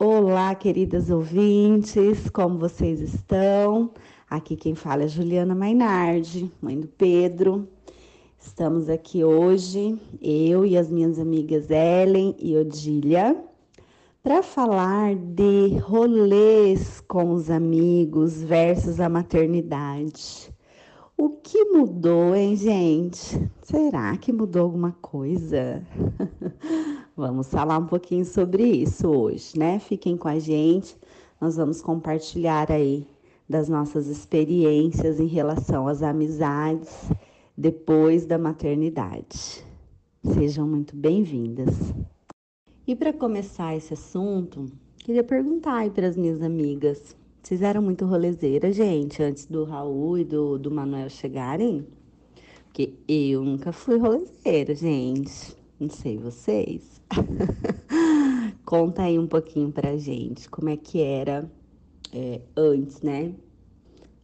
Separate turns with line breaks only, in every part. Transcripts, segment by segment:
Olá, queridas ouvintes, como vocês estão? Aqui quem fala é Juliana Mainardi, mãe do Pedro. Estamos aqui hoje, eu e as minhas amigas Ellen e Odília, para falar de rolês com os amigos versus a maternidade. O que mudou, hein, gente? Será que mudou alguma coisa? vamos falar um pouquinho sobre isso hoje, né? Fiquem com a gente. Nós vamos compartilhar aí das nossas experiências em relação às amizades depois da maternidade. Sejam muito bem-vindas. E para começar esse assunto, queria perguntar aí para as minhas amigas vocês eram muito rolezeira, gente, antes do Raul e do, do Manuel chegarem? Porque eu nunca fui rolezeira, gente. Não sei vocês. Conta aí um pouquinho pra gente como é que era é, antes, né?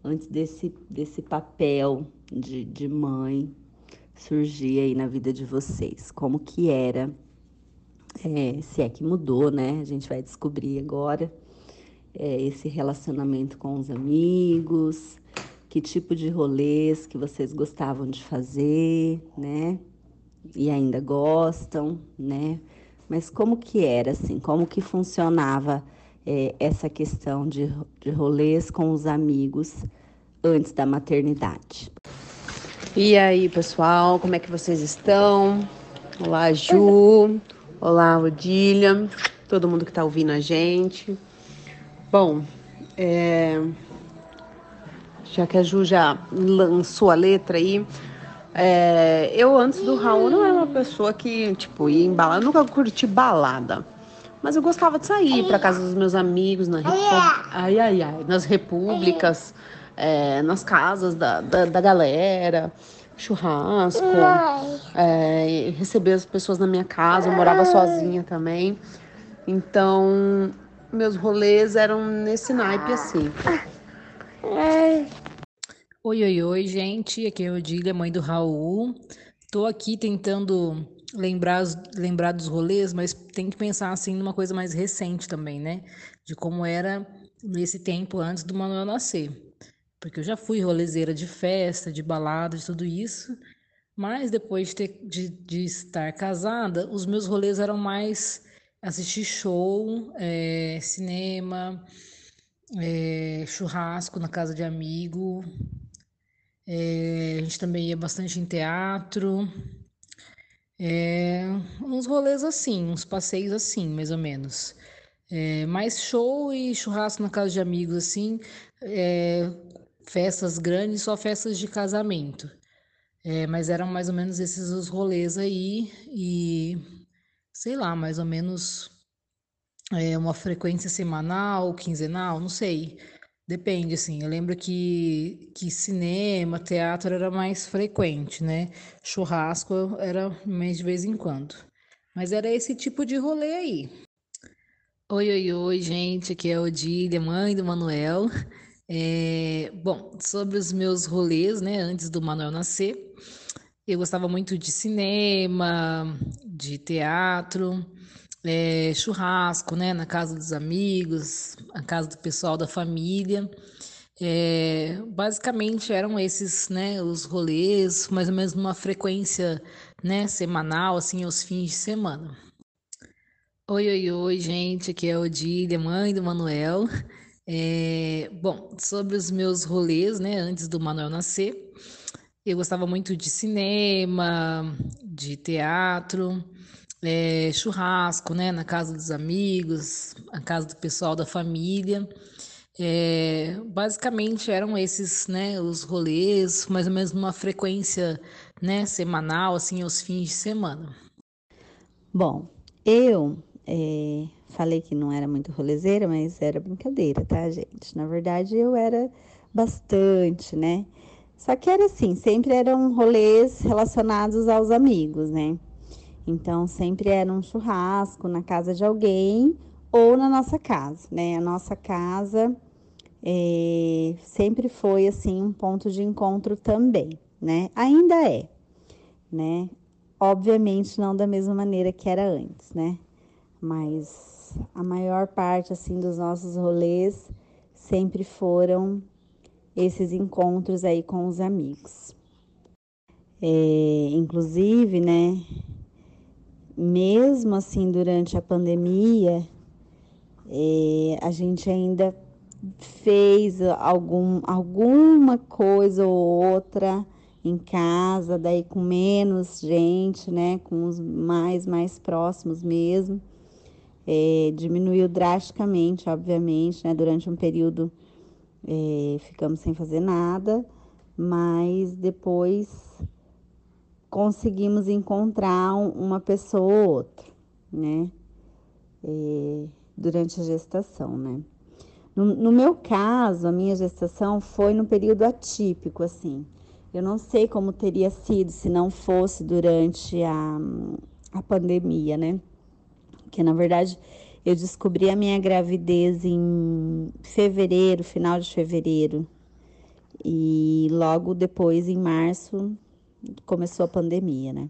Antes desse, desse papel de, de mãe surgir aí na vida de vocês. Como que era, é, se é que mudou, né? A gente vai descobrir agora é, esse relacionamento com os amigos, que tipo de rolês que vocês gostavam de fazer, né? E ainda gostam, né? Mas como que era, assim? Como que funcionava é, essa questão de, de rolês com os amigos antes da maternidade?
E aí, pessoal, como é que vocês estão? Olá, Ju. Olá, Odília. Todo mundo que está ouvindo a gente. Bom, é... já que a Ju já lançou a letra aí, é... eu antes do Raul não era uma pessoa que, tipo, ia em balada, eu nunca curti balada. Mas eu gostava de sair para casa dos meus amigos, na ai, ai, ai, nas repúblicas, é, nas casas da, da, da galera, churrasco, é, receber as pessoas na minha casa, eu morava sozinha também. Então, meus rolês eram nesse naipe assim.
Oi, oi, oi, gente. Aqui é a Odília, mãe do Raul. Tô aqui tentando lembrar, lembrar dos rolês, mas tem que pensar assim numa coisa mais recente também, né? De como era nesse tempo antes do Manuel nascer. Porque eu já fui rolezeira de festa, de balada, de tudo isso. Mas depois de, ter, de, de estar casada, os meus rolês eram mais assistir show, é, cinema, é, churrasco na casa de amigo. É, a gente também ia bastante em teatro. É, uns rolês assim, uns passeios assim, mais ou menos. É, mais show e churrasco na casa de amigos, assim. É, festas grandes, só festas de casamento. É, mas eram mais ou menos esses os rolês aí. E sei lá, mais ou menos é, uma frequência semanal, quinzenal, não sei. Depende, assim. Eu lembro que, que cinema, teatro era mais frequente, né? Churrasco era mais de vez em quando. Mas era esse tipo de rolê aí. Oi, oi, oi, gente. Aqui é a Odília, mãe do Manuel. É, bom, sobre os meus rolês, né, antes do Manuel nascer, eu gostava muito de cinema, de teatro, é, churrasco, né, na casa dos amigos, na casa do pessoal da família. É, basicamente eram esses, né, os rolês, mais ou menos numa frequência, né, semanal, assim, aos fins de semana. Oi, oi, oi, gente, aqui é a Odília, mãe do Manuel. É, bom, sobre os meus rolês, né, antes do Manuel nascer, eu gostava muito de cinema, de teatro, é, churrasco, né, na casa dos amigos, na casa do pessoal da família. É, basicamente eram esses, né, os rolês, mais ou menos numa frequência, né, semanal, assim, aos fins de semana.
Bom, eu é, falei que não era muito rolezeira, mas era brincadeira, tá, gente? Na verdade, eu era bastante, né? Só que era assim, sempre eram rolês relacionados aos amigos, né? Então, sempre era um churrasco na casa de alguém ou na nossa casa, né? A nossa casa é, sempre foi, assim, um ponto de encontro também, né? Ainda é, né? Obviamente não da mesma maneira que era antes, né? Mas a maior parte assim dos nossos rolês sempre foram esses encontros aí com os amigos. É, inclusive, né, mesmo assim durante a pandemia, é, a gente ainda fez algum, alguma coisa ou outra em casa, daí com menos gente, né, com os mais mais próximos mesmo. É, diminuiu drasticamente, obviamente, né, durante um período é, ficamos sem fazer nada, mas depois conseguimos encontrar uma pessoa ou outra, né? É, durante a gestação, né? No, no, meu caso, a minha gestação foi num período atípico, assim. Eu não sei como teria sido se não fosse durante a, a pandemia, né? Que na verdade eu descobri a minha gravidez em fevereiro, final de fevereiro. E logo depois, em março, começou a pandemia, né?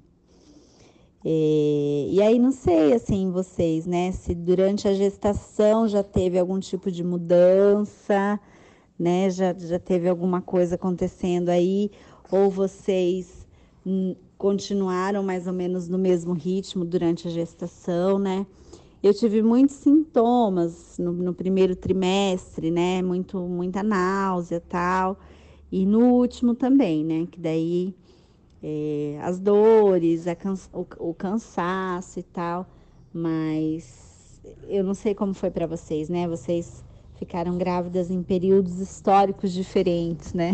É, e aí não sei assim vocês, né? Se durante a gestação já teve algum tipo de mudança, né? Já, já teve alguma coisa acontecendo aí, ou vocês continuaram mais ou menos no mesmo ritmo durante a gestação, né? Eu tive muitos sintomas no, no primeiro trimestre, né? Muito, muita náusea tal. E no último também, né? Que daí é, as dores, o, o, cansaço e tal. Mas eu não sei como foi para vocês, né? Vocês ficaram grávidas em períodos históricos diferentes, né?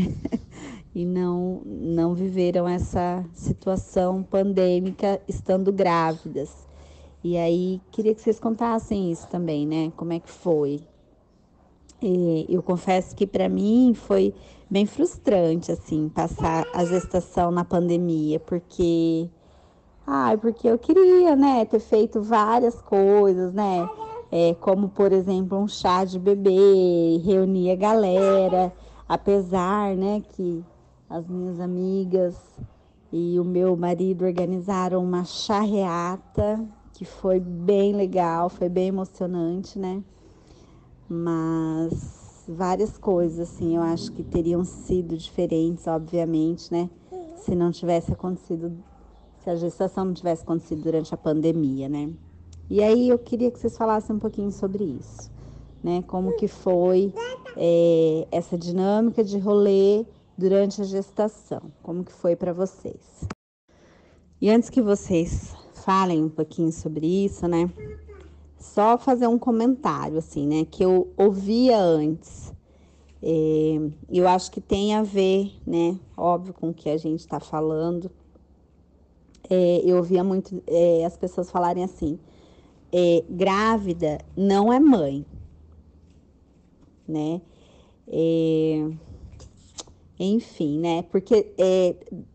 e não, não viveram essa situação pandêmica estando grávidas. E aí, queria que vocês contassem isso também, né? Como é que foi? E eu confesso que para mim foi bem frustrante, assim, passar a gestação na pandemia, porque. Ai, porque eu queria, né, ter feito várias coisas, né? É, como, por exemplo, um chá de bebê, reunir a galera, apesar, né, que as minhas amigas e o meu marido organizaram uma charreata que foi bem legal, foi bem emocionante, né? Mas várias coisas, assim, eu acho que teriam sido diferentes, obviamente, né? Se não tivesse acontecido, se a gestação não tivesse acontecido durante a pandemia, né? E aí eu queria que vocês falassem um pouquinho sobre isso, né? Como que foi é, essa dinâmica de rolê durante a gestação, como que foi para vocês. E antes que vocês falem um pouquinho sobre isso, né? Só fazer um comentário, assim, né? Que eu ouvia antes. É, eu acho que tem a ver, né? Óbvio, com o que a gente está falando. É, eu ouvia muito é, as pessoas falarem assim: é, grávida não é mãe, né? É, enfim, né? Porque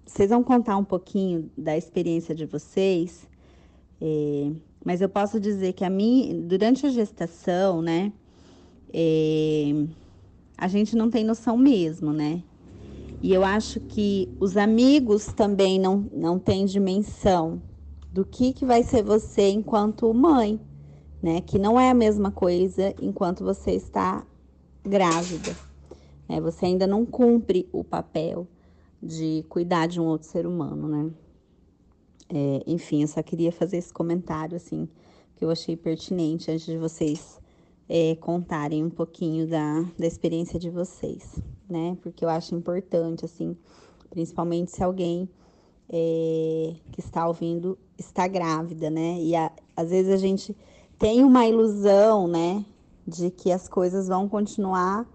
vocês vão contar um pouquinho da experiência de vocês mas eu posso dizer que a mim, durante a gestação, né, é, a gente não tem noção mesmo, né? E eu acho que os amigos também não, não têm dimensão do que, que vai ser você enquanto mãe, né? Que não é a mesma coisa enquanto você está grávida. Né? Você ainda não cumpre o papel de cuidar de um outro ser humano, né? É, enfim, eu só queria fazer esse comentário, assim, que eu achei pertinente antes de vocês é, contarem um pouquinho da, da experiência de vocês, né? Porque eu acho importante, assim, principalmente se alguém é, que está ouvindo está grávida, né? E a, às vezes a gente tem uma ilusão, né, de que as coisas vão continuar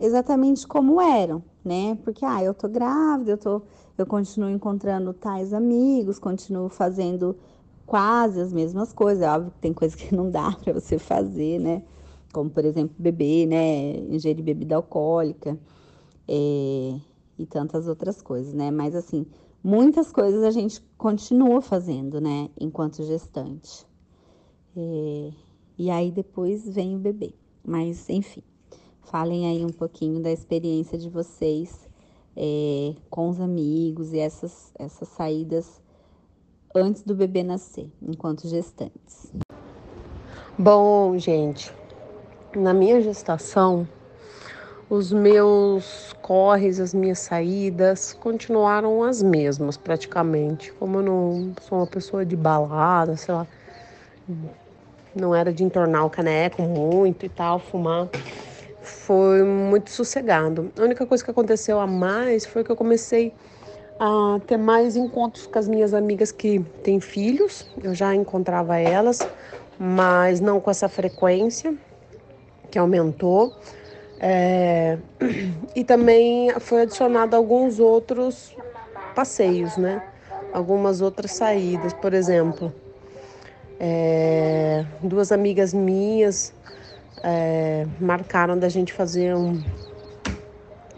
exatamente como eram, né? Porque, ah, eu tô grávida, eu tô eu continuo encontrando tais amigos, continuo fazendo quase as mesmas coisas. É óbvio que tem coisas que não dá para você fazer, né? Como, por exemplo, beber, né? Ingerir bebida alcoólica é... e tantas outras coisas, né? Mas, assim, muitas coisas a gente continua fazendo, né? Enquanto gestante. É... E aí depois vem o bebê. Mas, enfim, falem aí um pouquinho da experiência de vocês é, com os amigos e essas, essas saídas antes do bebê nascer, enquanto gestantes.
Bom, gente, na minha gestação, os meus corres, as minhas saídas continuaram as mesmas praticamente. Como eu não sou uma pessoa de balada, sei lá, não era de entornar o caneco muito e tal, fumar, foi muito sossegado. A única coisa que aconteceu a mais foi que eu comecei a ter mais encontros com as minhas amigas que têm filhos. Eu já encontrava elas mas não com essa frequência que aumentou. É, e também foi adicionado alguns outros passeios, né? Algumas outras saídas, por exemplo, é, duas amigas minhas é, marcaram da gente fazer um,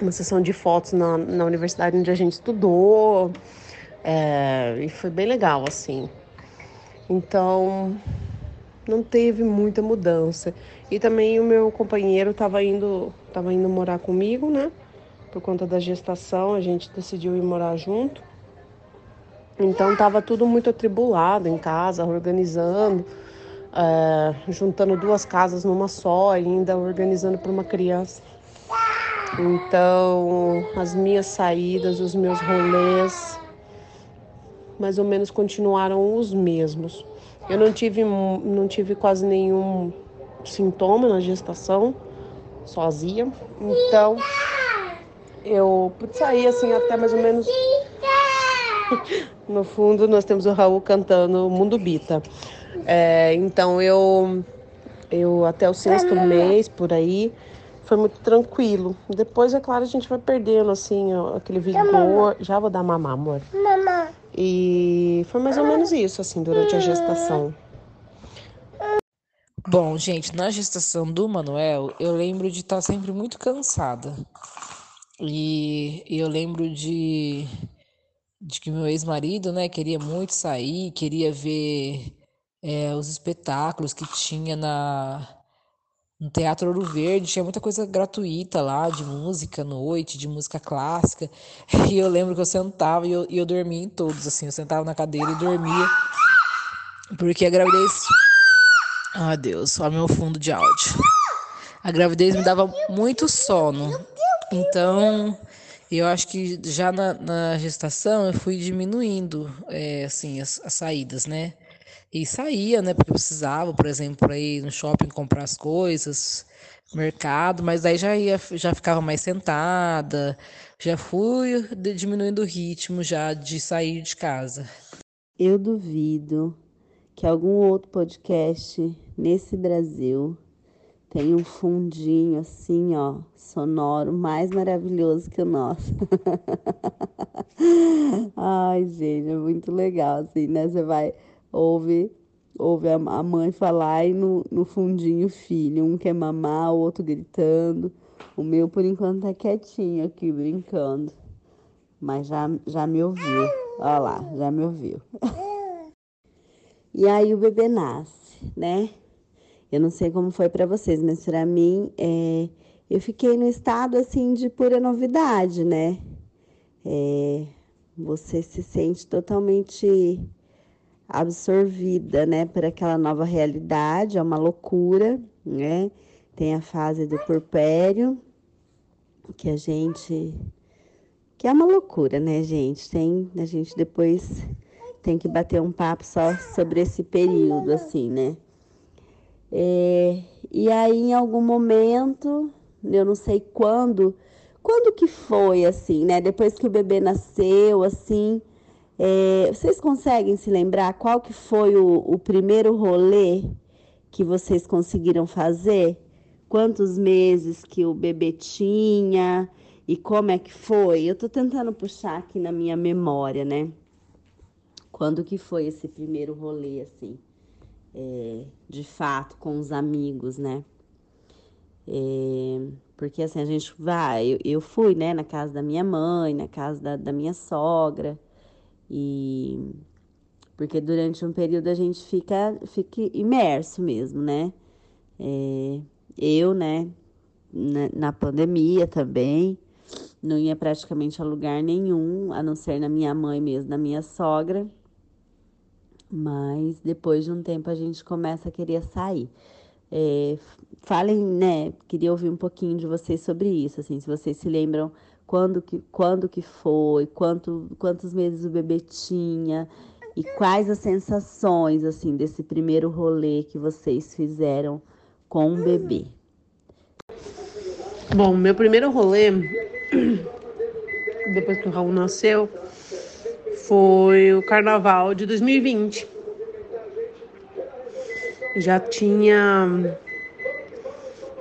uma sessão de fotos na, na universidade onde a gente estudou é, e foi bem legal assim. Então não teve muita mudança. E também o meu companheiro estava indo, tava indo morar comigo, né? Por conta da gestação, a gente decidiu ir morar junto. Então estava tudo muito atribulado em casa, organizando, é, juntando duas casas numa só, ainda organizando para uma criança. Então as minhas saídas, os meus rolês, mais ou menos continuaram os mesmos. Eu não tive, não tive quase nenhum sintoma na gestação, sozinha. Então, eu sair assim até mais ou menos. no fundo, nós temos o Raul cantando Mundo Bita. É, então, eu, eu até o sexto mês por aí foi muito tranquilo. Depois, é claro, a gente vai perdendo assim aquele vigor. Já vou dar mamar, amor. Mamá. E foi mais ou menos isso, assim, durante a gestação.
Bom, gente, na gestação do Manuel, eu lembro de estar sempre muito cansada. E eu lembro de, de que meu ex-marido, né, queria muito sair, queria ver é, os espetáculos que tinha na, no Teatro Ouro Verde, tinha muita coisa gratuita lá, de música à noite, de música clássica. E eu lembro que eu sentava e eu, e eu dormia em todos, assim, eu sentava na cadeira e dormia. Porque a gravidez. Ah, Deus, olha meu fundo de áudio. A gravidez me dava muito sono. Então, eu acho que já na, na gestação eu fui diminuindo, é, assim, as, as saídas, né? E saía, né? Porque precisava, por exemplo, para ir no shopping comprar as coisas, mercado, mas daí já ia, já ficava mais sentada, já fui diminuindo o ritmo já de sair de casa.
Eu duvido que algum outro podcast nesse Brasil tenha um fundinho assim, ó, sonoro mais maravilhoso que o nosso. Ai, gente, é muito legal assim, né? Você vai ouve, ouve a mãe falar e no, no fundinho o filho. Um quer mamar, o outro gritando. O meu, por enquanto, tá quietinho aqui, brincando. Mas já, já me ouviu. Olha lá, já me ouviu. e aí o bebê nasce, né? Eu não sei como foi para vocês, mas para mim, é, eu fiquei no estado assim de pura novidade, né? É, você se sente totalmente absorvida, né, por aquela nova realidade, é uma loucura, né? Tem a fase do porpério, que a gente que é uma loucura, né, gente? Tem, a gente depois tem que bater um papo só sobre esse período, assim, né? É, e aí, em algum momento, eu não sei quando, quando que foi, assim, né? Depois que o bebê nasceu, assim, é, vocês conseguem se lembrar qual que foi o, o primeiro rolê que vocês conseguiram fazer? Quantos meses que o bebê tinha e como é que foi? Eu tô tentando puxar aqui na minha memória, né? Quando que foi esse primeiro rolê, assim, é, de fato, com os amigos, né? É, porque assim, a gente vai, eu, eu, fui, né, na casa da minha mãe, na casa da, da minha sogra, e porque durante um período a gente fica, fica imerso mesmo, né? É, eu, né, na, pandemia também, não ia praticamente a lugar nenhum, a não ser na minha mãe mesmo, na minha sogra. Mas depois de um tempo a gente começa a querer sair. É, falem, né? Queria ouvir um pouquinho de vocês sobre isso, assim, se vocês se lembram quando que, quando que foi, quanto, quantos meses o bebê tinha e quais as sensações, assim, desse primeiro rolê que vocês fizeram com o bebê.
Bom, meu primeiro rolê, depois que o Raul nasceu, foi o carnaval de 2020. Já tinha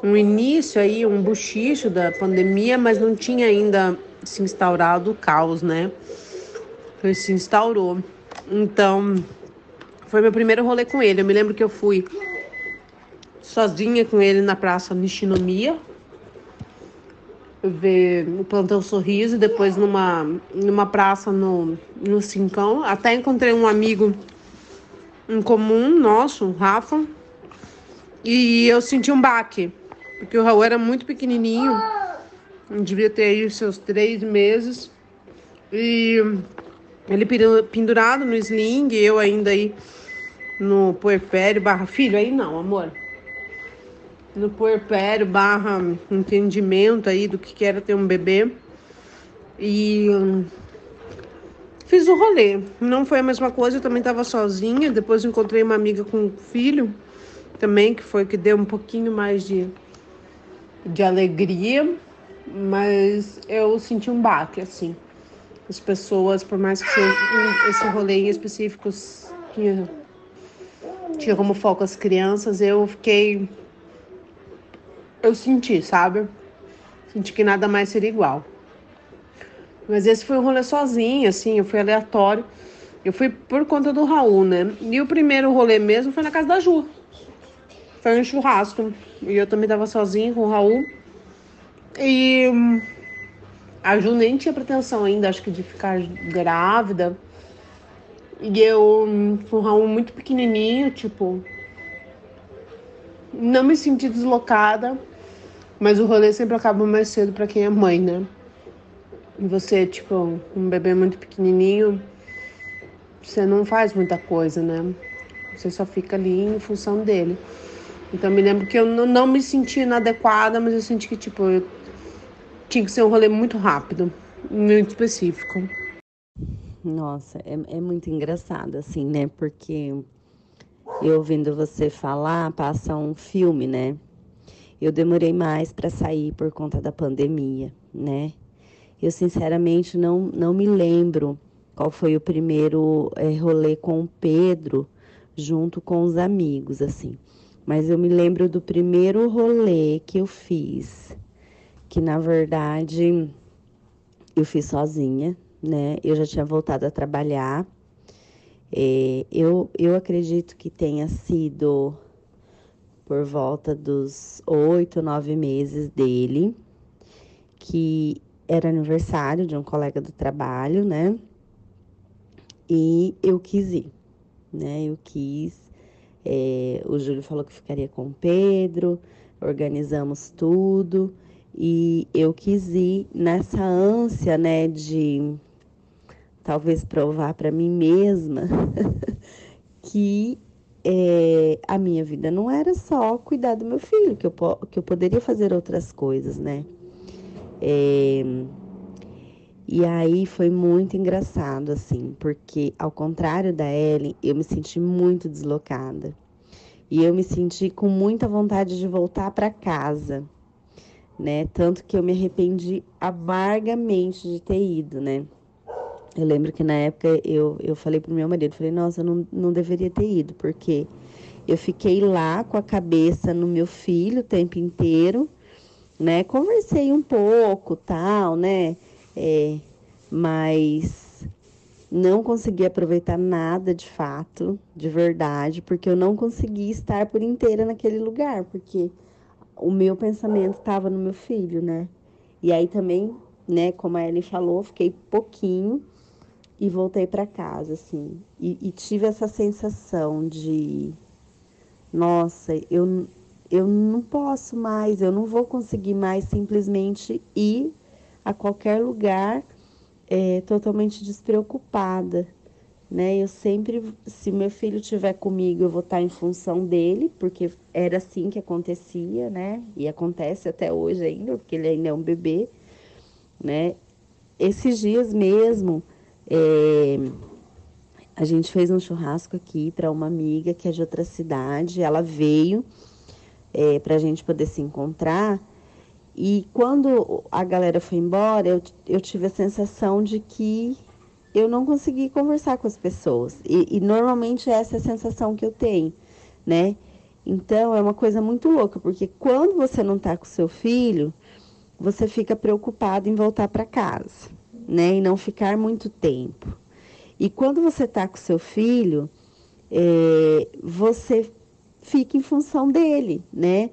um início aí, um buchicho da pandemia, mas não tinha ainda se instaurado o caos, né? Ele se instaurou. Então, foi meu primeiro rolê com ele. Eu me lembro que eu fui sozinha com ele na praça Nishinomiya, ver o Plantão Sorriso, depois numa, numa praça no, no Cincão. Até encontrei um amigo em comum nosso, Rafa, e eu senti um baque, porque o Raul era muito pequenininho, devia ter aí seus três meses, e ele pendurado no sling, eu ainda aí no puerpério barra filho, aí não, amor no puerpério barra entendimento aí do que era ter um bebê. E fiz o rolê. Não foi a mesma coisa, eu também estava sozinha. Depois encontrei uma amiga com um filho também, que foi que deu um pouquinho mais de, de alegria. Mas eu senti um baque, assim. As pessoas, por mais que esse rolê em específico tinha, tinha como foco as crianças, eu fiquei eu senti, sabe? Senti que nada mais seria igual. Mas esse foi um rolê sozinho, assim, eu fui aleatório. Eu fui por conta do Raul, né? E o primeiro rolê mesmo foi na casa da Ju. Foi um churrasco. E eu também tava sozinha com o Raul. E hum, a Ju nem tinha pretensão ainda, acho que de ficar grávida. E eu, hum, com o Raul muito pequenininho, tipo, não me senti deslocada. Mas o rolê sempre acaba mais cedo para quem é mãe, né? E você, tipo, um bebê muito pequenininho, você não faz muita coisa, né? Você só fica ali em função dele. Então me lembro que eu não me senti inadequada, mas eu senti que, tipo, eu tinha que ser um rolê muito rápido, muito específico.
Nossa, é, é muito engraçado, assim, né? Porque eu ouvindo você falar, passa um filme, né? Eu demorei mais para sair por conta da pandemia, né? Eu sinceramente não, não me lembro qual foi o primeiro é, rolê com o Pedro junto com os amigos, assim. Mas eu me lembro do primeiro rolê que eu fiz, que na verdade eu fiz sozinha, né? Eu já tinha voltado a trabalhar. É, eu, eu acredito que tenha sido por volta dos oito, nove meses dele, que era aniversário de um colega do trabalho, né? E eu quis ir, né? Eu quis. É, o Júlio falou que ficaria com o Pedro, organizamos tudo e eu quis ir nessa ânsia, né, de talvez provar para mim mesma que é, a minha vida não era só cuidar do meu filho, que eu, que eu poderia fazer outras coisas, né? É, e aí foi muito engraçado, assim, porque ao contrário da Ellen, eu me senti muito deslocada. E eu me senti com muita vontade de voltar para casa, né? Tanto que eu me arrependi amargamente de ter ido, né? Eu lembro que na época eu, eu falei pro meu marido, falei, nossa, eu não, não deveria ter ido, porque eu fiquei lá com a cabeça no meu filho o tempo inteiro, né? Conversei um pouco, tal, né? É, mas não consegui aproveitar nada de fato, de verdade, porque eu não consegui estar por inteira naquele lugar, porque o meu pensamento estava no meu filho, né? E aí também, né, como a Ellen falou, fiquei pouquinho e voltei para casa, assim. E, e, tive essa sensação de: nossa, eu, eu não posso mais, eu não vou conseguir mais simplesmente ir a qualquer lugar é, totalmente despreocupada, né? Eu sempre, se meu filho estiver comigo, eu vou estar em função dele, porque era assim que acontecia, né? E acontece até hoje ainda, porque ele ainda é um bebê, né? Esses dias mesmo, é, a gente fez um churrasco aqui para uma amiga que é de outra cidade. Ela veio é, para a gente poder se encontrar. E quando a galera foi embora, eu, eu tive a sensação de que eu não consegui conversar com as pessoas. E, e normalmente essa é a sensação que eu tenho, né? Então é uma coisa muito louca, porque quando você não está com seu filho, você fica preocupado em voltar para casa, né? E não ficar muito tempo. E quando você está com seu filho, é, você fica em função dele, né?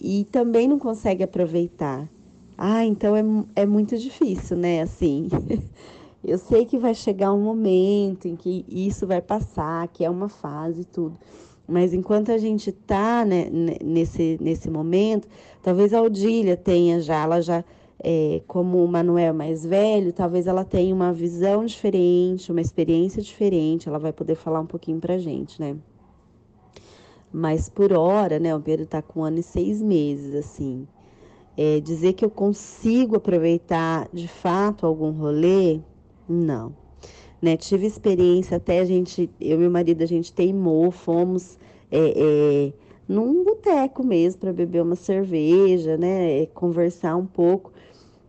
E também não consegue aproveitar. Ah, então é, é muito difícil, né? Assim, eu sei que vai chegar um momento em que isso vai passar, que é uma fase e tudo. Mas enquanto a gente está né, nesse, nesse momento, talvez a Odília tenha já, ela já é, como o Manuel mais velho, talvez ela tenha uma visão diferente, uma experiência diferente, ela vai poder falar um pouquinho pra gente, né? Mas por hora, né, o Pedro tá com um ano e seis meses, assim. É, dizer que eu consigo aproveitar de fato algum rolê, não. Né, tive experiência até a gente, eu e meu marido, a gente teimou, fomos é, é, num boteco mesmo para beber uma cerveja, né, conversar um pouco.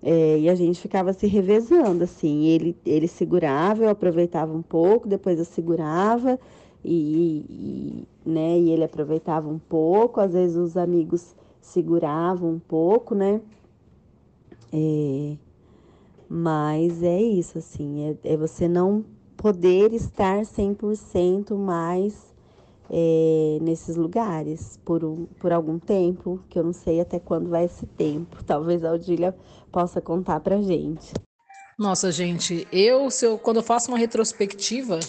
É, e a gente ficava se revezando, assim. Ele, ele segurava, eu aproveitava um pouco, depois eu segurava e, e, né, e ele aproveitava um pouco. Às vezes os amigos seguravam um pouco, né? É, mas é isso, assim, é, é você não poder estar 100% mais é, nesses lugares por, um, por algum tempo, que eu não sei até quando vai esse tempo. Talvez a Odília possa contar pra gente.
Nossa, gente, eu, eu quando eu faço uma retrospectiva,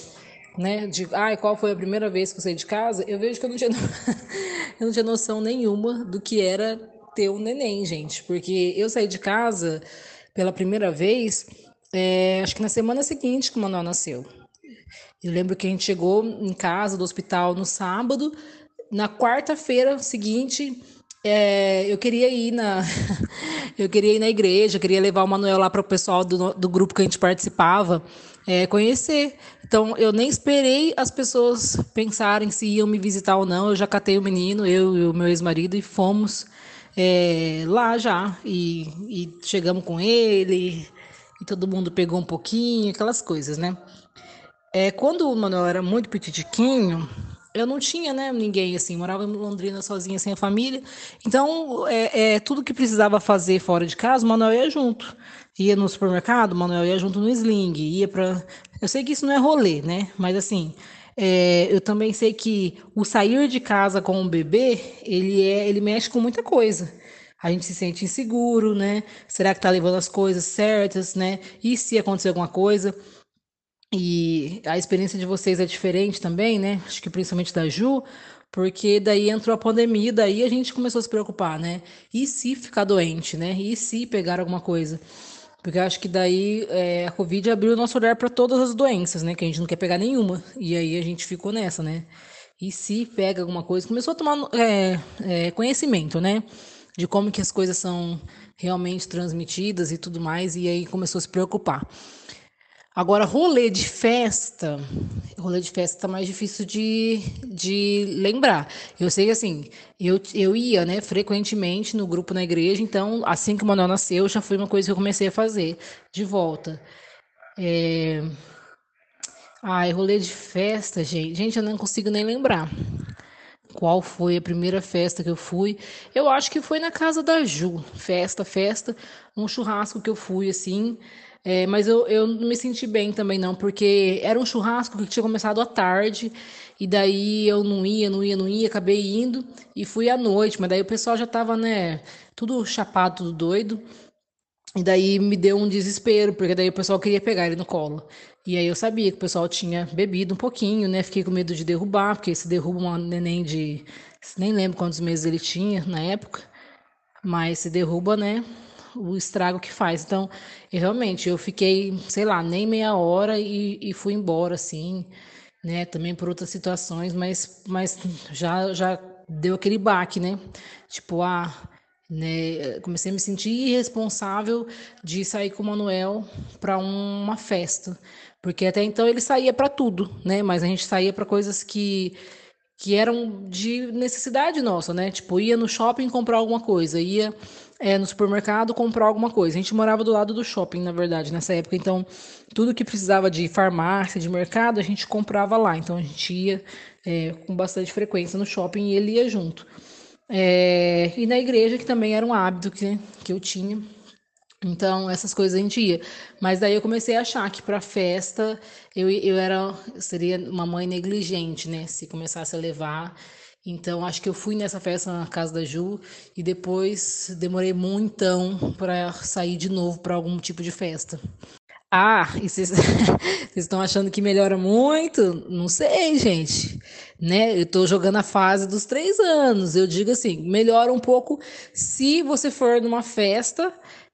né, de ai, qual foi a primeira vez que eu saí de casa, eu vejo que eu não tinha, eu não tinha noção nenhuma do que era ter um neném, gente, porque eu saí de casa pela primeira vez, é, acho que na semana seguinte que o Manuel nasceu. Eu lembro que a gente chegou em casa do hospital no sábado, na quarta-feira seguinte, é, eu queria ir na eu queria ir na igreja, queria levar o Manuel lá para o pessoal do, do grupo que a gente participava é, conhecer. Então eu nem esperei as pessoas pensarem se iam me visitar ou não. Eu já catei o menino, eu e o meu ex-marido e fomos é, lá já e, e chegamos com ele e todo mundo pegou um pouquinho, aquelas coisas, né? É, quando o Manuel era muito petitiquinho, eu não tinha, né, ninguém assim, morava em Londrina sozinha, sem a família. Então, é, é, tudo que precisava fazer fora de casa, o Manuel ia junto. Ia no supermercado, Manuel ia junto no sling, ia para. Eu sei que isso não é rolê, né? Mas assim, é, eu também sei que o sair de casa com o bebê, ele é, ele mexe com muita coisa. A gente se sente inseguro, né? Será que tá levando as coisas certas, né? E se acontecer alguma coisa? E a experiência de vocês é diferente também, né? Acho que principalmente da Ju, porque daí entrou a pandemia, daí a gente começou a se preocupar, né? E se ficar doente, né? E se pegar alguma coisa? Porque eu acho que daí é, a Covid abriu o nosso olhar para todas as doenças, né? Que a gente não quer pegar nenhuma. E aí a gente ficou nessa, né? E se pega alguma coisa? Começou a tomar é, é, conhecimento, né? De como que as coisas são realmente transmitidas e tudo mais. E aí começou a se preocupar. Agora, rolê de festa, rolê de festa tá mais difícil de, de lembrar. Eu sei que assim, eu, eu ia, né, frequentemente no grupo na igreja, então, assim que o Manuel nasceu, já foi uma coisa que eu comecei a fazer de volta. É... Ai, rolê de festa, gente. Gente, eu não consigo nem lembrar qual foi a primeira festa que eu fui. Eu acho que foi na casa da Ju. Festa, festa, um churrasco que eu fui assim. É, mas eu, eu não me senti bem também, não, porque era um churrasco que tinha começado à tarde, e daí eu não ia, não ia, não ia, acabei indo e fui à noite, mas daí o pessoal já tava, né, tudo chapado, tudo doido. E daí me deu um desespero, porque daí o pessoal queria pegar ele no colo. E aí eu sabia que o pessoal tinha bebido um pouquinho, né? Fiquei com medo de derrubar, porque se derruba um neném de. Nem lembro quantos meses ele tinha na época. Mas se derruba, né? O estrago que faz. Então, eu, realmente, eu fiquei, sei lá, nem meia hora e, e fui embora, assim, né? Também por outras situações, mas, mas já, já deu aquele baque, né? Tipo, ah, né? Comecei a me sentir irresponsável de sair com o Manuel para uma festa, porque até então ele saía para tudo, né? Mas a gente saía para coisas que que eram de necessidade nossa, né? Tipo, ia no shopping comprar alguma coisa, ia é, no supermercado comprar alguma coisa. A gente morava do lado do shopping, na verdade, nessa época. Então, tudo que precisava de farmácia, de mercado, a gente comprava lá. Então, a gente ia é, com bastante frequência no shopping e ele ia junto. É, e na igreja, que também era um hábito que, que eu tinha. Então, essas coisas a gente ia. Mas daí eu comecei a achar que para festa eu, eu era seria uma mãe negligente, né? Se começasse a levar. Então, acho que eu fui nessa festa na casa da Ju e depois demorei muito para sair de novo para algum tipo de festa. Ah, e vocês estão achando que melhora muito? Não sei, gente. Né? Eu estou jogando a fase dos três anos. Eu digo assim, melhora um pouco se você for numa festa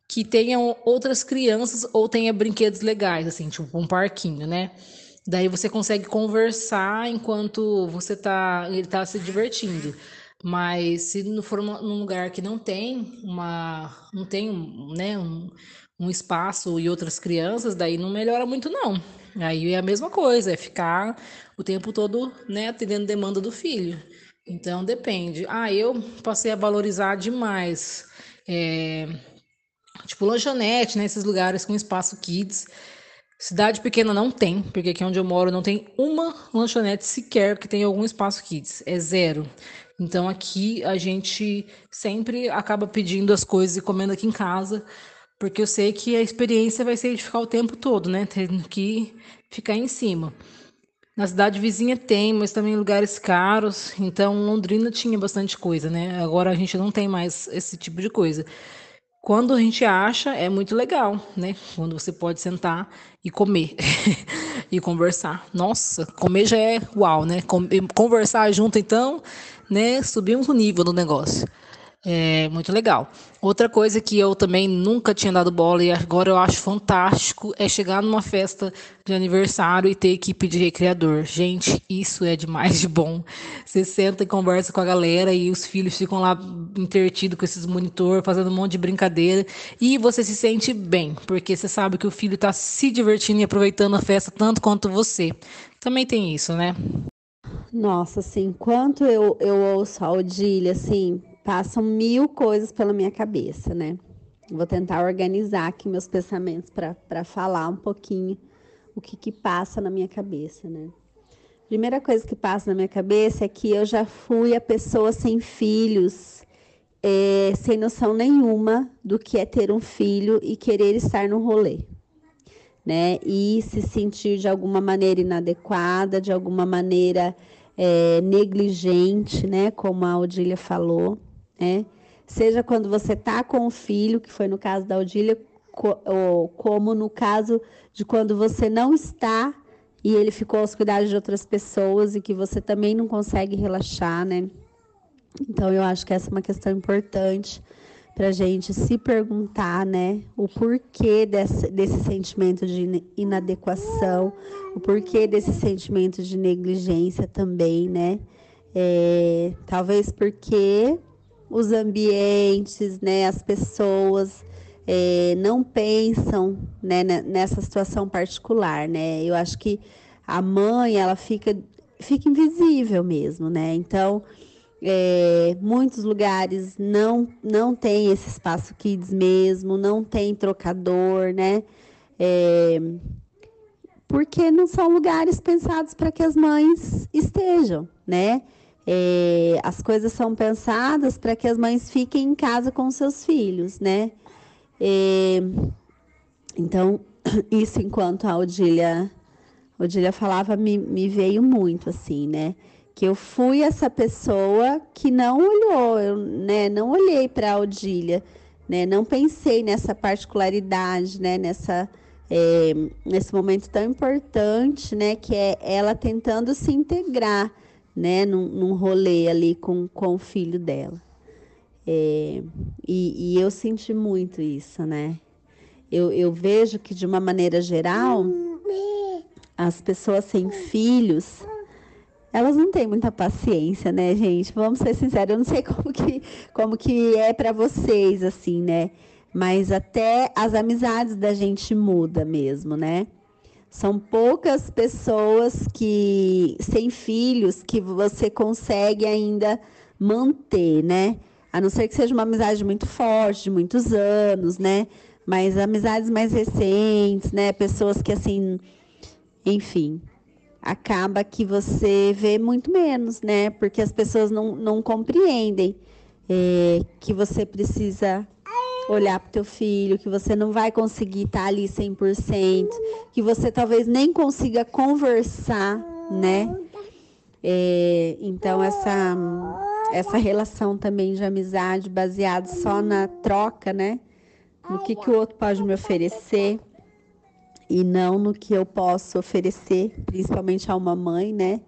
que tenham outras crianças ou tenha brinquedos legais, assim, tipo um parquinho, né? Daí você consegue conversar enquanto você tá, ele tá se divertindo. Mas se não for uma, num lugar que não tem uma, não tem, né, um, um espaço e outras crianças, daí não melhora muito não. Aí é a mesma coisa, é ficar o tempo todo, né, atendendo demanda do filho. Então depende. Ah, eu passei a valorizar demais é, Tipo lanchonete, né? Esses lugares com espaço kids. Cidade pequena não tem, porque aqui onde eu moro não tem uma lanchonete sequer que tenha algum espaço kids. É zero. Então aqui a gente sempre acaba pedindo as coisas e comendo aqui em casa, porque eu sei que a experiência vai ser de ficar o tempo todo, né? Tendo que ficar em cima. Na cidade vizinha tem, mas também lugares caros. Então Londrina tinha bastante coisa, né? Agora a gente não tem mais esse tipo de coisa. Quando a gente acha, é muito legal, né? Quando você pode sentar e comer e conversar. Nossa, comer já é uau, né? Conversar junto, então, né? Subimos o nível do negócio. É muito legal. Outra coisa que eu também nunca tinha dado bola e agora eu acho fantástico é chegar numa festa de aniversário e ter equipe de recreador. Gente, isso é demais de bom. Você senta e conversa com a galera e os filhos ficam lá entretidos com esses monitor, fazendo um monte de brincadeira e você se sente bem, porque você sabe que o filho está se divertindo e aproveitando a festa tanto quanto você. Também tem isso, né?
Nossa, assim, quanto eu, eu ouço a Odília, assim, passam mil coisas pela minha cabeça, né? Vou tentar organizar aqui meus pensamentos para falar um pouquinho o que, que passa na minha cabeça, né? Primeira coisa que passa na minha cabeça é que eu já fui a pessoa sem filhos, é, sem noção nenhuma do que é ter um filho e querer estar no rolê, né? E se sentir de alguma maneira inadequada, de alguma maneira é, negligente, né? Como a Odília falou né? Seja quando você está com o filho, que foi no caso da Odília, ou como no caso de quando você não está e ele ficou aos cuidados de outras pessoas e que você também não consegue relaxar, né? Então eu acho que essa é uma questão importante para a gente se perguntar, né, o porquê desse, desse sentimento de inadequação, o porquê desse sentimento de negligência também, né? É, talvez porque os ambientes, né, as pessoas é, não pensam né, nessa situação particular, né? Eu acho que a mãe ela fica fica invisível mesmo, né? Então é, muitos lugares não não tem esse espaço kids mesmo, não tem trocador, né? É, porque não são lugares pensados para que as mães estejam, né? É, as coisas são pensadas para que as mães fiquem em casa com seus filhos, né? É, então, isso enquanto a Odília, Odília falava, me, me veio muito assim, né? Que eu fui essa pessoa que não olhou, eu, né? Não olhei para a Odília, né? Não pensei nessa particularidade, né? Nessa é, nesse momento tão importante, né? Que é ela tentando se integrar né, num, num rolê ali com, com o filho dela. É, e, e eu senti muito isso, né? Eu, eu vejo que, de uma maneira geral, as pessoas sem filhos, elas não têm muita paciência, né, gente? Vamos ser sinceros, eu não sei como que, como que é para vocês, assim, né? Mas até as amizades da gente muda mesmo, né? São poucas pessoas que sem filhos que você consegue ainda manter, né? A não ser que seja uma amizade muito forte, de muitos anos, né? Mas amizades mais recentes, né? Pessoas que assim, enfim, acaba que você vê muito menos, né? Porque as pessoas não, não compreendem é, que você precisa olhar para o teu filho, que você não vai conseguir estar tá ali 100%, que você talvez nem consiga conversar, né? É, então, essa, essa relação também de amizade baseada só na troca, né? No que, que o outro pode me oferecer e não no que eu posso oferecer, principalmente a uma mãe, né?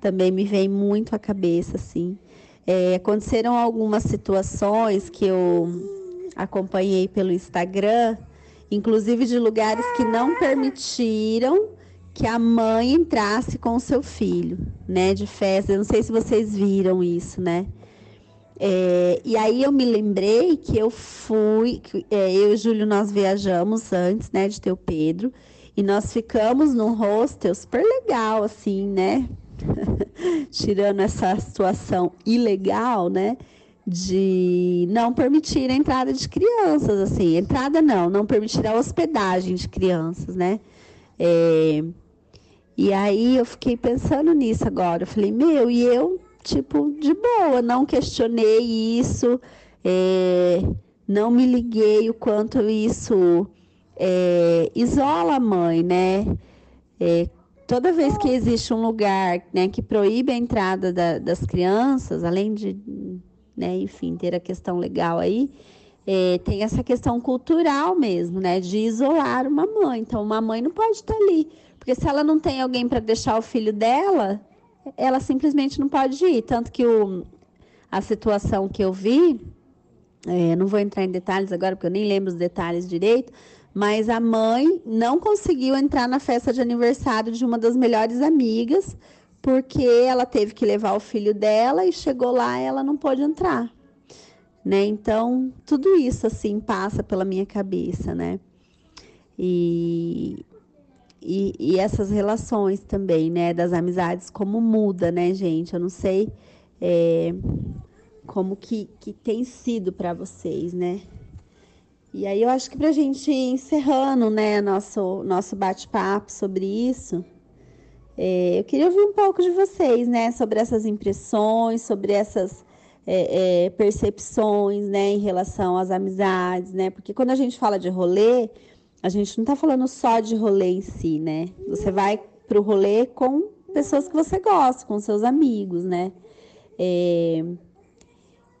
Também me vem muito à cabeça, assim. É, aconteceram algumas situações que eu acompanhei pelo Instagram, inclusive de lugares que não permitiram que a mãe entrasse com o seu filho, né, de festa. Eu não sei se vocês viram isso, né? É, e aí eu me lembrei que eu fui, que, é, eu e o Júlio nós viajamos antes, né, de ter o Pedro, e nós ficamos num hostel super legal, assim, né? Tirando essa situação ilegal, né? De não permitir a entrada de crianças, assim, entrada não, não permitir a hospedagem de crianças, né? É, e aí eu fiquei pensando nisso agora, eu falei, meu, e eu, tipo, de boa, não questionei isso, é, não me liguei o quanto isso é, isola a mãe, né? É, toda vez que existe um lugar né, que proíbe a entrada da, das crianças, além de né? Enfim, ter a questão legal aí. É, tem essa questão cultural mesmo, né? De isolar uma mãe. Então, uma mãe não pode estar ali. Porque se ela não tem alguém para deixar o filho dela, ela simplesmente não pode ir. Tanto que o, a situação que eu vi, é, não vou entrar em detalhes agora, porque eu nem lembro os detalhes direito, mas a mãe não conseguiu entrar na festa de aniversário de uma das melhores amigas, porque ela teve que levar o filho dela e chegou lá ela não pôde entrar, né? Então tudo isso assim passa pela minha cabeça, né? E, e, e essas relações também, né? Das amizades como muda, né, gente? Eu não sei é, como que, que tem sido para vocês, né? E aí eu acho que para a gente ir encerrando, né, nosso nosso bate-papo sobre isso. É, eu queria ouvir um pouco de vocês, né, sobre essas impressões, sobre essas é, é, percepções, né, em relação às amizades, né, porque quando a gente fala de rolê, a gente não está falando só de rolê em si, né, você vai para o rolê com pessoas que você gosta, com seus amigos, né, é,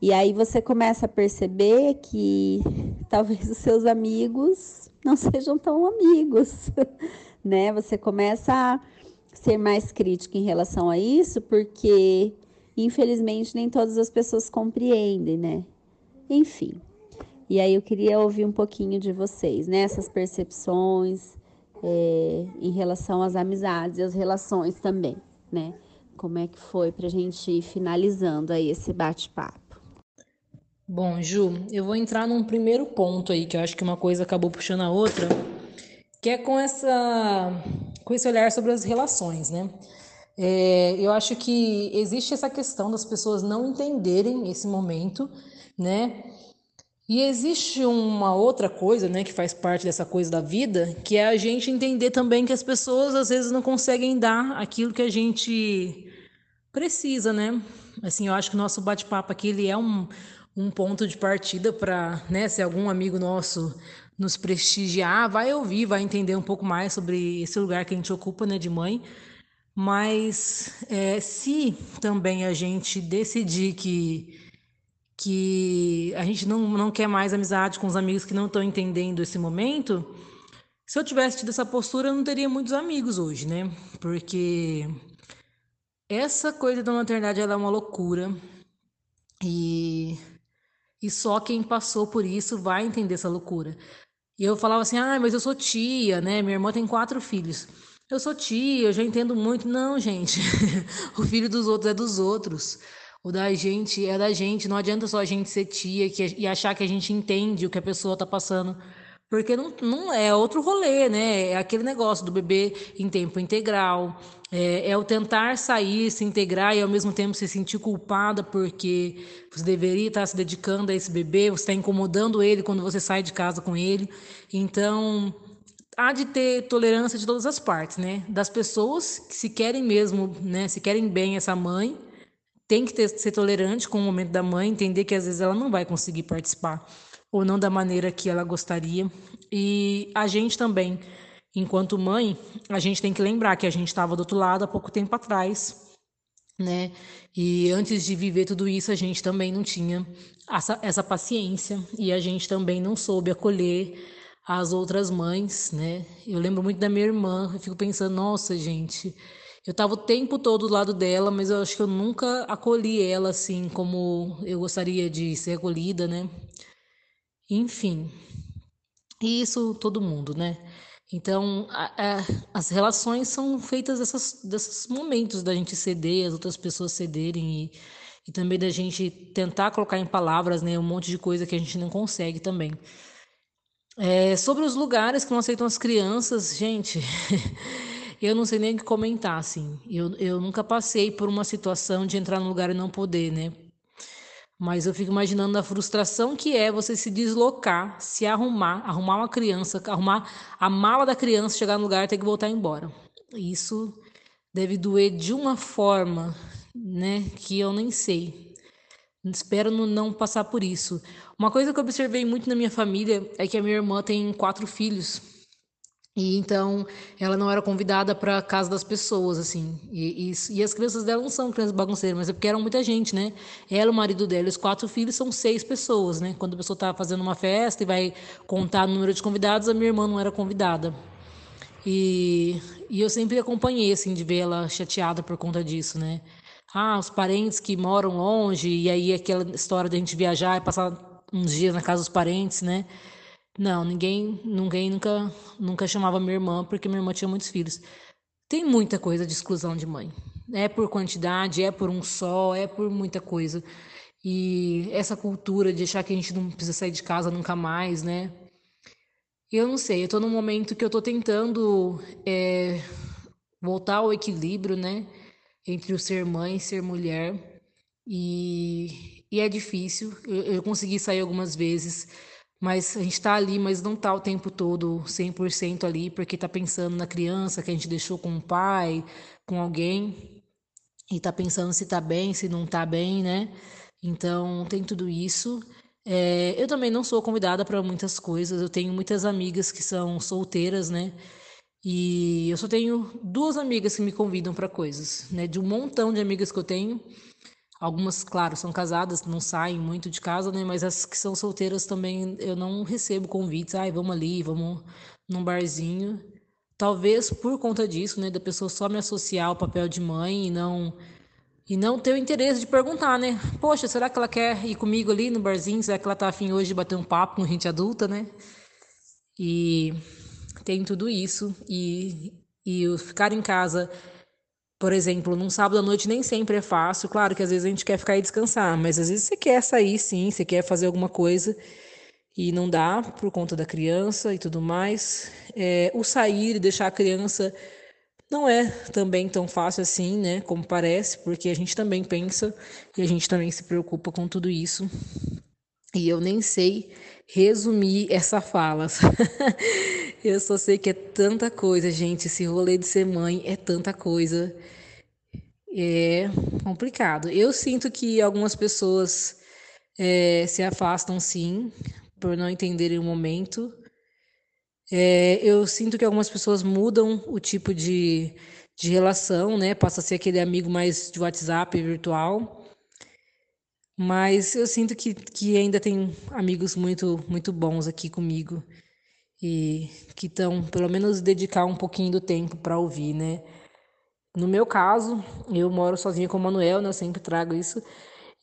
e aí você começa a perceber que talvez os seus amigos não sejam tão amigos, né, você começa a ser mais crítica em relação a isso, porque infelizmente nem todas as pessoas compreendem, né? Enfim. E aí eu queria ouvir um pouquinho de vocês, né? Essas percepções é, em relação às amizades e às relações também, né? Como é que foi para a gente ir finalizando aí esse bate-papo?
Bom, Ju, eu vou entrar num primeiro ponto aí, que eu acho que uma coisa acabou puxando a outra, que é com essa com esse olhar sobre as relações, né? É, eu acho que existe essa questão das pessoas não entenderem esse momento, né? E existe uma outra coisa, né, que faz parte dessa coisa da vida, que é a gente entender também que as pessoas às vezes não conseguem dar aquilo que a gente precisa, né? Assim, eu acho que o nosso bate-papo aqui ele é um, um ponto de partida para, né, se algum amigo nosso nos prestigiar, vai ouvir, vai entender um pouco mais sobre esse lugar que a gente ocupa, né, de mãe. Mas é, se também a gente decidir que que a gente não, não quer mais amizade com os amigos que não estão entendendo esse momento, se eu tivesse tido essa postura, eu não teria muitos amigos hoje, né? Porque essa coisa da maternidade é uma loucura. E E só quem passou por isso vai entender essa loucura. E eu falava assim: ah, mas eu sou tia, né? Minha irmã tem quatro filhos. Eu sou tia, eu já entendo muito. Não, gente. o filho dos outros é dos outros. O da gente é da gente. Não adianta só a gente ser tia e achar que a gente entende o que a pessoa está passando. Porque não, não é outro rolê, né? É aquele negócio do bebê em tempo integral. É, é, o tentar sair, se integrar e ao mesmo tempo se sentir culpada porque você deveria estar se dedicando a esse bebê, você está incomodando ele quando você sai de casa com ele. Então, há de ter tolerância de todas as partes, né? Das pessoas que se querem mesmo, né? Se querem bem essa mãe, tem que ter, ser tolerante com o momento da mãe, entender que às vezes ela não vai conseguir participar ou não da maneira que ela gostaria. E a gente também, enquanto mãe, a gente tem que lembrar que a gente estava do outro lado há pouco tempo atrás, né? E antes de viver tudo isso, a gente também não tinha essa, essa paciência e a gente também não soube acolher as outras mães, né? Eu lembro muito da minha irmã, eu fico pensando, nossa, gente, eu estava o tempo todo do lado dela, mas eu acho que eu nunca acolhi ela assim como eu gostaria de ser acolhida, né? Enfim, e isso todo mundo, né? Então, a, a, as relações são feitas dessas, desses momentos da gente ceder, as outras pessoas cederem e, e também da gente tentar colocar em palavras né, um monte de coisa que a gente não consegue também. É, sobre os lugares que não aceitam as crianças, gente, eu não sei nem o que comentar, assim. Eu, eu nunca passei por uma situação de entrar num lugar e não poder, né? Mas eu fico imaginando a frustração que é você se deslocar, se arrumar, arrumar uma criança, arrumar a mala da criança, chegar no lugar e ter que voltar embora. Isso deve doer de uma forma, né, que eu nem sei. Espero não passar por isso. Uma coisa que eu observei muito na minha família é que a minha irmã tem quatro filhos. E então ela não era convidada para a casa das pessoas, assim. E, e, e, as crianças dela não são crianças bagunceiras, mas é porque eram muita gente, né? Ela, o marido dela, os quatro filhos são seis pessoas, né? Quando a pessoa está fazendo uma festa e vai contar o número de convidados, a minha irmã não era convidada. E, e eu sempre acompanhei, assim, de ver ela chateada por conta disso, né? Ah, os parentes que moram longe, e aí aquela história de a gente viajar e passar uns dias na casa dos parentes, né? Não, ninguém, ninguém nunca, nunca chamava minha irmã porque minha irmã tinha muitos filhos. Tem muita coisa de exclusão de mãe. É por quantidade, é por um só, é por muita coisa. E essa cultura de achar que a gente não precisa sair de casa nunca mais, né? Eu não sei, eu tô num momento que eu tô tentando é, voltar ao equilíbrio, né? Entre o ser mãe e ser mulher. E, e é difícil. Eu, eu consegui sair algumas vezes mas a gente está ali, mas não está o tempo todo 100% ali, porque está pensando na criança que a gente deixou com o pai, com alguém, e está pensando se está bem, se não está bem, né? Então, tem tudo isso. É, eu também não sou convidada para muitas coisas, eu tenho muitas amigas que são solteiras, né? E eu só tenho duas amigas que me convidam para coisas, né? De um montão de amigas que eu tenho, Algumas, claro, são casadas, não saem muito de casa, né? Mas as que são solteiras também eu não recebo convites. Ai, vamos ali, vamos num barzinho. Talvez por conta disso, né? Da pessoa só me associar ao papel de mãe e não e não ter o interesse de perguntar, né? Poxa, será que ela quer ir comigo ali no barzinho? Será que ela tá afim hoje de bater um papo com gente adulta, né? E tem tudo isso. E, e ficar em casa por exemplo, num sábado à noite nem sempre é fácil. Claro que às vezes a gente quer ficar e descansar, mas às vezes você quer sair sim, você quer fazer alguma coisa e não dá por conta da criança e tudo mais. É, o sair e deixar a criança não é também tão fácil assim, né? Como parece, porque a gente também pensa e a gente também se preocupa com tudo isso. E eu nem sei resumir essa fala. eu só sei que é tanta coisa, gente. Esse rolê de ser mãe é tanta coisa. É complicado. Eu sinto que algumas pessoas é, se afastam, sim, por não entenderem o momento. É, eu sinto que algumas pessoas mudam o tipo de, de relação, né? Passa a ser aquele amigo mais de WhatsApp virtual. Mas eu sinto que, que ainda tem amigos muito, muito bons aqui comigo e que estão, pelo menos, dedicar um pouquinho do tempo para ouvir, né? No meu caso, eu moro sozinha com o Manuel, né? Eu sempre trago isso.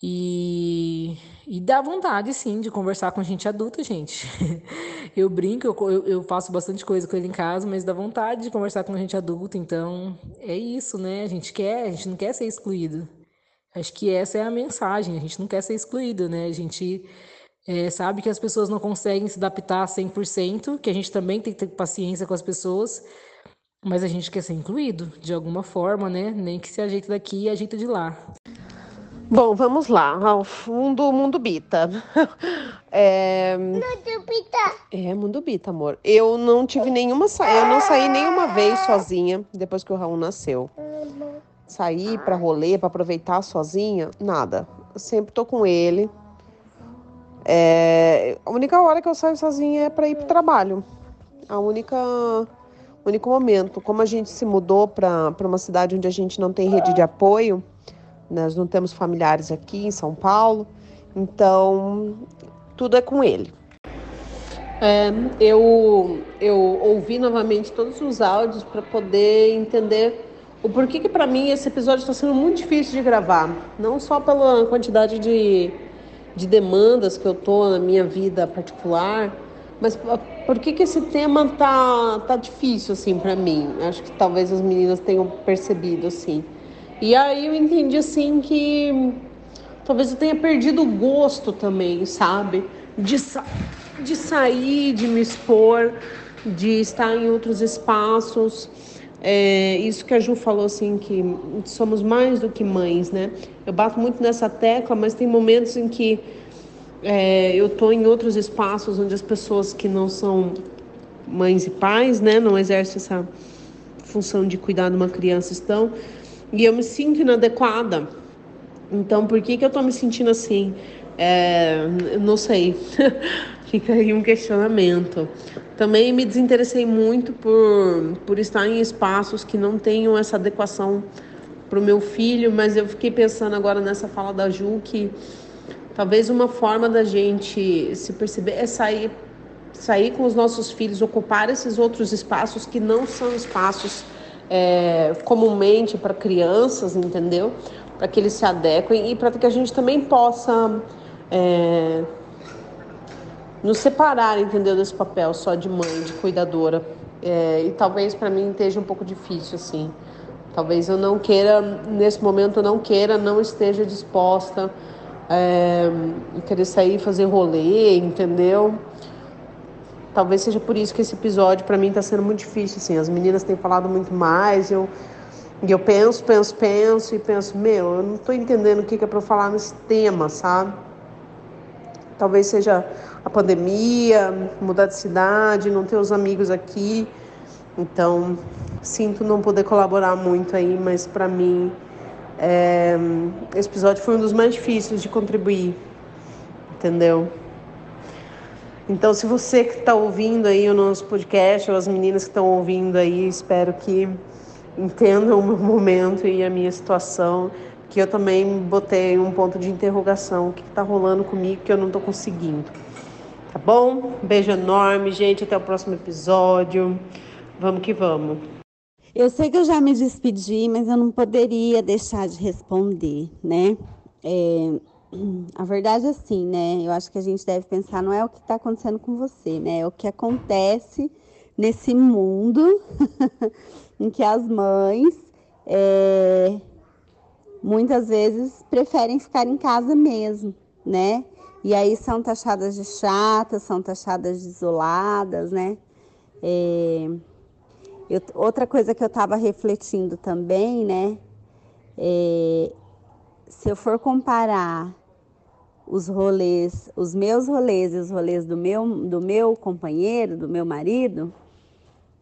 E, e dá vontade, sim, de conversar com gente adulta, gente. Eu brinco, eu, eu faço bastante coisa com ele em casa, mas dá vontade de conversar com gente adulta. Então, é isso, né? A gente quer, a gente não quer ser excluído. Acho que essa é a mensagem. A gente não quer ser excluído, né? A gente é, sabe que as pessoas não conseguem se adaptar 100%, que a gente também tem que ter paciência com as pessoas, mas a gente quer ser incluído de alguma forma, né? Nem que se ajeite daqui e ajeita de lá.
Bom, vamos lá. Ao fundo, mundo bita.
É... Mundo bita.
É, mundo bita, amor. Eu não tive nenhuma Eu não saí nenhuma vez sozinha depois que o Raul nasceu. Sair para rolê, para aproveitar sozinha, nada. Eu sempre tô com ele. É... A única hora que eu saio sozinha é para ir pro trabalho. A única único momento. Como a gente se mudou para uma cidade onde a gente não tem rede de apoio, nós não temos familiares aqui em São Paulo, então tudo é com ele. É, eu, eu ouvi novamente todos os áudios para poder entender o porquê que para mim esse episódio está sendo muito difícil de gravar. Não só pela quantidade de, de demandas que eu tô na minha vida particular, mas por que, que esse tema tá, tá difícil assim para mim? Acho que talvez as meninas tenham percebido assim. E aí eu entendi assim que talvez eu tenha perdido o gosto também, sabe? De, sa de sair, de me expor, de estar em outros espaços. É, isso que a Ju falou assim, que somos mais do que mães, né? Eu bato muito nessa tecla, mas tem momentos em que é, eu estou em outros espaços onde as pessoas que não são mães e pais, né, não exercem essa função de cuidar de uma criança estão e eu me sinto inadequada. Então, por que, que eu estou me sentindo assim? É, não sei. Fica aí um questionamento. Também me desinteressei muito por, por estar em espaços que não tenham essa adequação para o meu filho, mas eu fiquei pensando agora nessa fala da Ju que talvez uma forma da gente se perceber é sair, sair com os nossos filhos, ocupar esses outros espaços que não são espaços é, comumente para crianças, entendeu? Para que eles se adequem e para que a gente também possa é, nos separar, entendeu, desse papel só de mãe, de cuidadora. É, e talvez para mim esteja um pouco difícil, assim. Talvez eu não queira, nesse momento eu não queira, não esteja disposta é, querer sair fazer rolê, entendeu? Talvez seja por isso que esse episódio para mim está sendo muito difícil. Assim, as meninas têm falado muito mais. Eu, e eu penso, penso, penso e penso, meu, eu não estou entendendo o que, que é para falar nesse tema, sabe? Talvez seja a pandemia, mudar de cidade, não ter os amigos aqui. Então, sinto não poder colaborar muito aí, mas para mim é, esse episódio foi um dos mais difíceis de contribuir, entendeu? Então, se você que está ouvindo aí o nosso podcast, ou as meninas que estão ouvindo aí, espero que entendam o meu momento e a minha situação, que eu também botei um ponto de interrogação, o que está rolando comigo que eu não estou conseguindo. Tá bom? Beijo enorme, gente. Até o próximo episódio. Vamos que vamos.
Eu sei que eu já me despedi, mas eu não poderia deixar de responder, né? É, a verdade é assim, né? Eu acho que a gente deve pensar, não é o que está acontecendo com você, né? É o que acontece nesse mundo em que as mães é, muitas vezes preferem ficar em casa mesmo, né? E aí são taxadas de chatas, são taxadas de isoladas, né? É, eu, outra coisa que eu estava refletindo também, né? É, se eu for comparar os rolês, os meus rolês e os rolês do meu, do meu companheiro, do meu marido,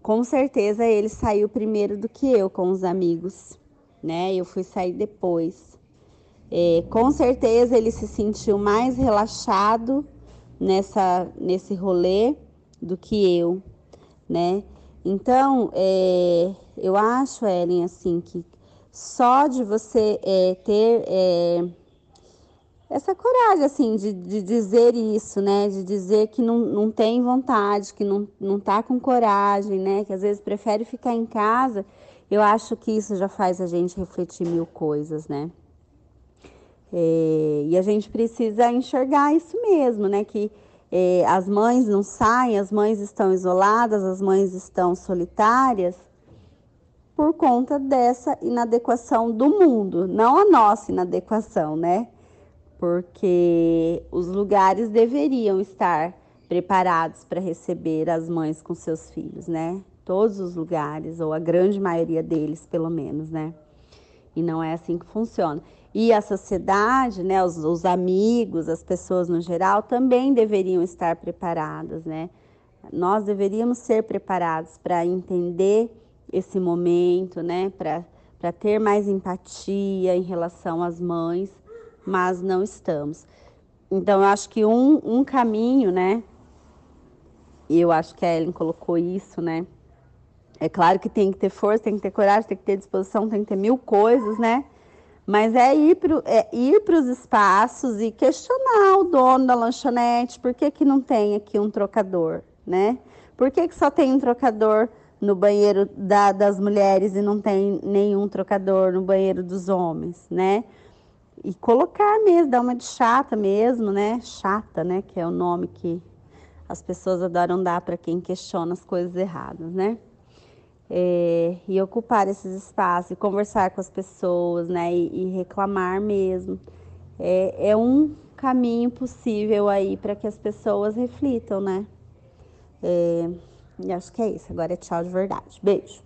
com certeza ele saiu primeiro do que eu com os amigos, né? Eu fui sair depois. É, com certeza ele se sentiu mais relaxado nessa, nesse rolê do que eu, né? Então, é, eu acho, Ellen, assim, que só de você é, ter é, essa coragem, assim, de, de dizer isso, né? De dizer que não, não tem vontade, que não, não tá com coragem, né? Que às vezes prefere ficar em casa. Eu acho que isso já faz a gente refletir mil coisas, né? É, e a gente precisa enxergar isso mesmo, né? Que é, as mães não saem, as mães estão isoladas, as mães estão solitárias por conta dessa inadequação do mundo, não a nossa inadequação, né? Porque os lugares deveriam estar preparados para receber as mães com seus filhos, né? Todos os lugares, ou a grande maioria deles, pelo menos, né? E não é assim que funciona. E a sociedade, né, os, os amigos, as pessoas no geral, também deveriam estar preparadas, né? Nós deveríamos ser preparados para entender esse momento, né? Para ter mais empatia em relação às mães, mas não estamos. Então, eu acho que um, um caminho, né? E eu acho que a Ellen colocou isso, né? É claro que tem que ter força, tem que ter coragem, tem que ter disposição, tem que ter mil coisas, né? Mas é ir para é os espaços e questionar o dono da lanchonete, por que, que não tem aqui um trocador, né? Por que, que só tem um trocador no banheiro da, das mulheres e não tem nenhum trocador no banheiro dos homens, né? E colocar mesmo, dar uma de chata mesmo, né? Chata, né? Que é o nome que as pessoas adoram dar para quem questiona as coisas erradas, né? É, e ocupar esses espaços, e conversar com as pessoas, né? E, e reclamar mesmo. É, é, um caminho possível aí para que as pessoas reflitam, né? É, e acho que é isso. Agora é tchau de verdade. Beijo.